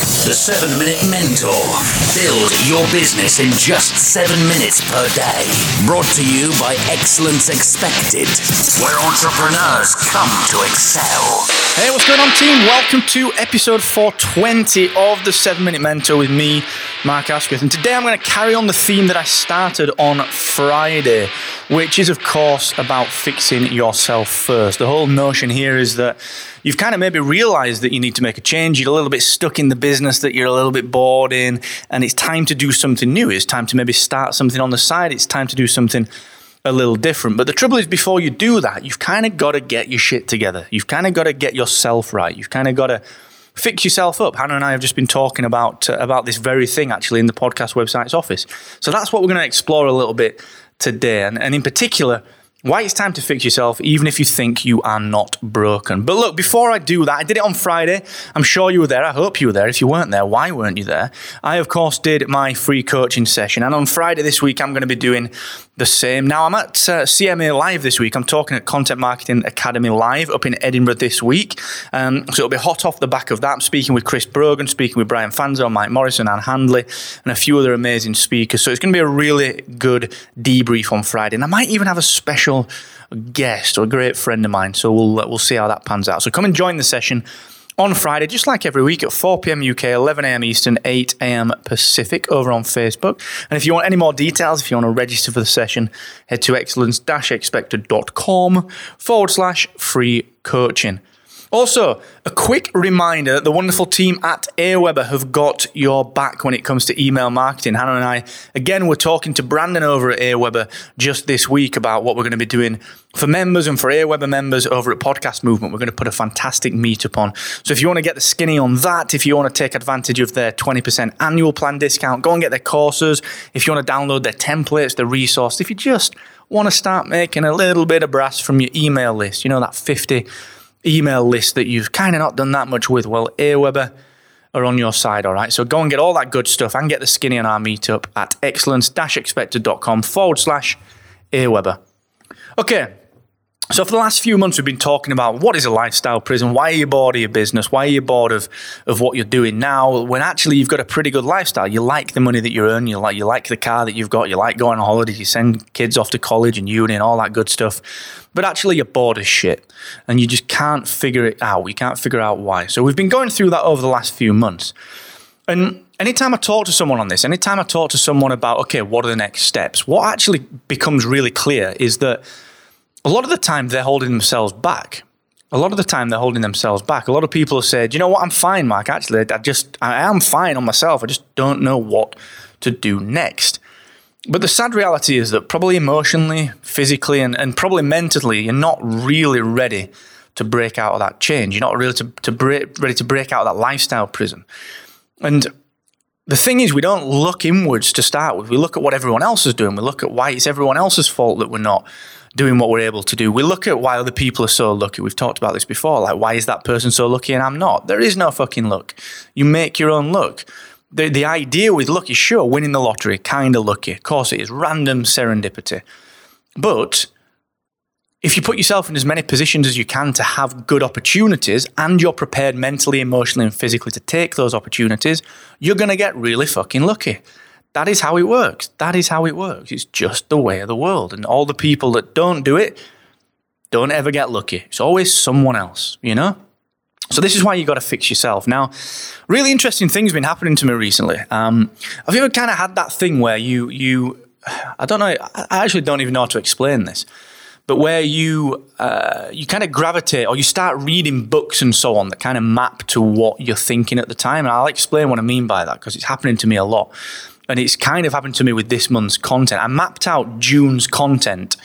The 7 Minute Mentor. Build your business in just 7 minutes per day. Brought to you by Excellence Expected, where entrepreneurs come to excel. Hey, what's going on, team? Welcome to episode 420 of the 7 Minute Mentor with me, Mark Asquith. And today I'm going to carry on the theme that I started on Friday, which is, of course, about fixing yourself first. The whole notion here is that you've kind of maybe realized that you need to make a change. You're a little bit stuck in the business that you're a little bit bored in, and it's time to do something new. It's time to maybe start something on the side. It's time to do something a little different. But the trouble is, before you do that, you've kind of got to get your shit together. You've kind of got to get yourself right. You've kind of got to fix yourself up. Hannah and I have just been talking about uh, about this very thing actually in the podcast website's office. So that's what we're going to explore a little bit today, and, and in particular why it's time to fix yourself, even if you think you are not broken. But look, before I do that, I did it on Friday. I'm sure you were there. I hope you were there. If you weren't there, why weren't you there? I, of course, did my free coaching session. And on Friday this week, I'm going to be doing the same. Now, I'm at uh, CMA Live this week. I'm talking at Content Marketing Academy Live up in Edinburgh this week. Um, so it'll be hot off the back of that. I'm speaking with Chris Brogan, speaking with Brian Fanzo, Mike Morrison, Ann Handley, and a few other amazing speakers. So it's going to be a really good debrief on Friday. And I might even have a special guest or a great friend of mine. So we'll, uh, we'll see how that pans out. So come and join the session on Friday, just like every week at 4 p.m. UK, 11 a.m. Eastern, 8 a.m. Pacific over on Facebook. And if you want any more details, if you want to register for the session, head to excellence-expected.com forward slash free coaching. Also, a quick reminder that the wonderful team at Aweber have got your back when it comes to email marketing. Hannah and I, again, we're talking to Brandon over at Aweber just this week about what we're going to be doing for members and for Aweber members over at Podcast Movement. We're going to put a fantastic meetup on. So if you want to get the skinny on that, if you want to take advantage of their 20% annual plan discount, go and get their courses. If you want to download their templates, their resource, if you just want to start making a little bit of brass from your email list, you know, that 50 email list that you've kind of not done that much with, well, Aweber are on your side, all right? So go and get all that good stuff and get the skinny on our meetup at excellence-expected.com forward slash Aweber. Okay, so for the last few months, we've been talking about what is a lifestyle prison? Why are you bored of your business? Why are you bored of, of what you're doing now? When actually you've got a pretty good lifestyle. You like the money that you earn. You like you like the car that you've got. You like going on holidays. You send kids off to college and uni and all that good stuff. But actually, you're bored as shit, and you just can't figure it out. You can't figure out why. So we've been going through that over the last few months, and anytime I talk to someone on this, anytime I talk to someone about okay, what are the next steps? What actually becomes really clear is that a lot of the time they're holding themselves back. A lot of the time they're holding themselves back. A lot of people have said, you know what, I'm fine, Mark. Actually, I just, I am fine on myself. I just don't know what to do next. But the sad reality is that probably emotionally, physically, and, and probably mentally, you're not really ready to break out of that change. You're not really to, to break, ready to break out of that lifestyle prison. And the thing is, we don't look inwards to start with. We look at what everyone else is doing. We look at why it's everyone else's fault that we're not doing what we're able to do. We look at why other people are so lucky. We've talked about this before. Like, why is that person so lucky and I'm not? There is no fucking luck. You make your own luck. The, the idea with luck is sure, winning the lottery, kind of lucky. Of course, it is random serendipity. But if you put yourself in as many positions as you can to have good opportunities and you're prepared mentally, emotionally, and physically to take those opportunities, you're going to get really fucking lucky. That is how it works. That is how it works. It's just the way of the world. And all the people that don't do it don't ever get lucky. It's always someone else, you know? So this is why you got to fix yourself. Now, really interesting things been happening to me recently. Um, have you ever kind of had that thing where you you I don't know. I actually don't even know how to explain this, but where you uh, you kind of gravitate or you start reading books and so on that kind of map to what you're thinking at the time. And I'll explain what I mean by that because it's happening to me a lot. And it's kind of happened to me with this month's content. I mapped out June's content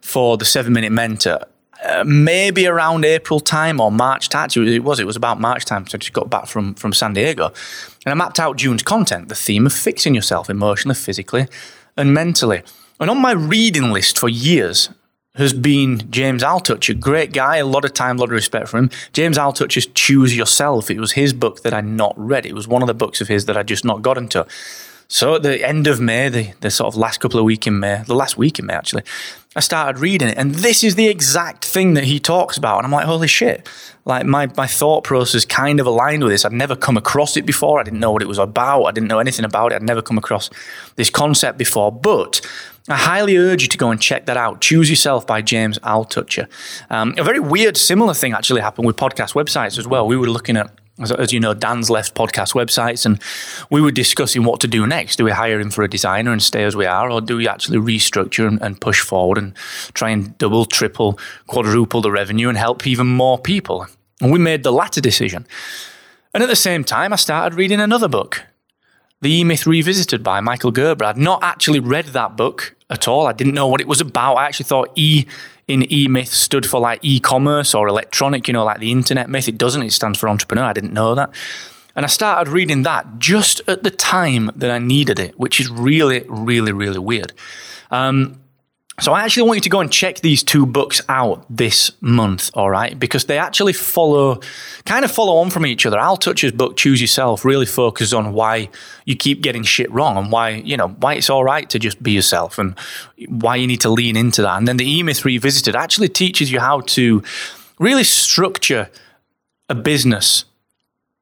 for the seven minute mentor. Uh, maybe around April time or March time. It was. It was about March time. So I just got back from from San Diego, and I mapped out June's content. The theme of fixing yourself emotionally, physically, and mentally. And on my reading list for years has been James Altucher. A great guy, a lot of time, a lot of respect for him. James Altucher's Choose Yourself. It was his book that I not read. It was one of the books of his that I just not got into. So at the end of May, the, the sort of last couple of week in May, the last week in May actually, I started reading it, and this is the exact thing that he talks about. And I'm like, holy shit. Like my, my thought process kind of aligned with this. I'd never come across it before. I didn't know what it was about. I didn't know anything about it. I'd never come across this concept before. But I highly urge you to go and check that out. Choose Yourself by James Altucher. Um, a very weird, similar thing actually happened with podcast websites as well. We were looking at as, as, you know, Dan's left podcast websites, and we were discussing what to do next. Do we hire him for a designer and stay as we are, or do we actually restructure and, and push forward and try and double, triple, quadruple the revenue and help even more people? And we made the latter decision. And at the same time, I started reading another book, The E Myth Revisited by Michael Gerber. I'd not actually read that book at all. I didn't know what it was about. I actually thought E in e-myth stood for like e-commerce or electronic, you know, like the internet myth. It doesn't. It stands for entrepreneur. I didn't know that. And I started reading that just at the time that I needed it, which is really, really, really weird. Um, so I actually want you to go and check these two books out this month, all right? Because they actually follow, kind of follow on from each other. Al Altucher's book, Choose Yourself, really focuses on why you keep getting shit wrong and why, you know, why it's all right to just be yourself and why you need to lean into that. And then the E-Myth Revisited actually teaches you how to really structure a business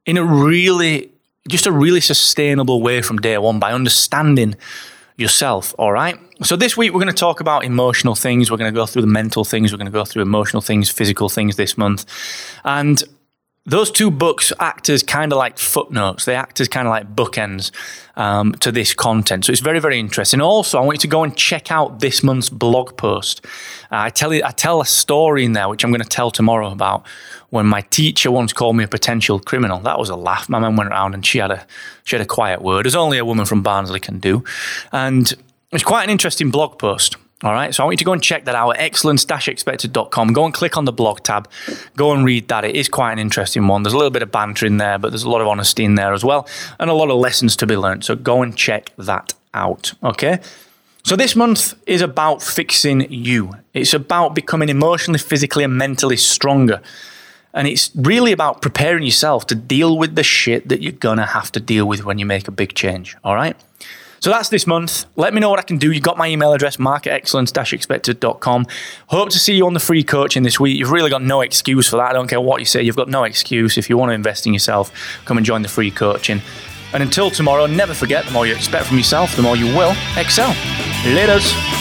in a really, just a really sustainable way from day one by understanding yourself. All right. So this week we're going to talk about emotional things. We're going to go through the mental things. We're going to go through emotional things, physical things this month. And those two books act as kind of like footnotes. They act as kind of like bookends um, to this content. So it's very, very interesting. Also, I want you to go and check out this month's blog post. Uh, I tell you, I tell a story in there, which I'm going to tell tomorrow about when my teacher once called me a potential criminal. That was a laugh. My mum went around and she had a she had a quiet word, as only a woman from Barnsley can do, and it's quite an interesting blog post. All right, so I want you to go and check that out excellence-expected.com. Go and click on the blog tab. Go and read that. It is quite an interesting one. There's a little bit of banter in there, but there's a lot of honesty in there as well, and a lot of lessons to be learned. So go and check that out. Okay. So this month is about fixing you. It's about becoming emotionally, physically, and mentally stronger. And it's really about preparing yourself to deal with the shit that you're gonna have to deal with when you make a big change. All right. So that's this month. Let me know what I can do. You got my email address, mark at excellence-expected.com. Hope to see you on the free coaching this week. You've really got no excuse for that. I don't care what you say. You've got no excuse. If you want to invest in yourself, come and join the free coaching. And until tomorrow, never forget, the more you expect from yourself, the more you will excel. Laters.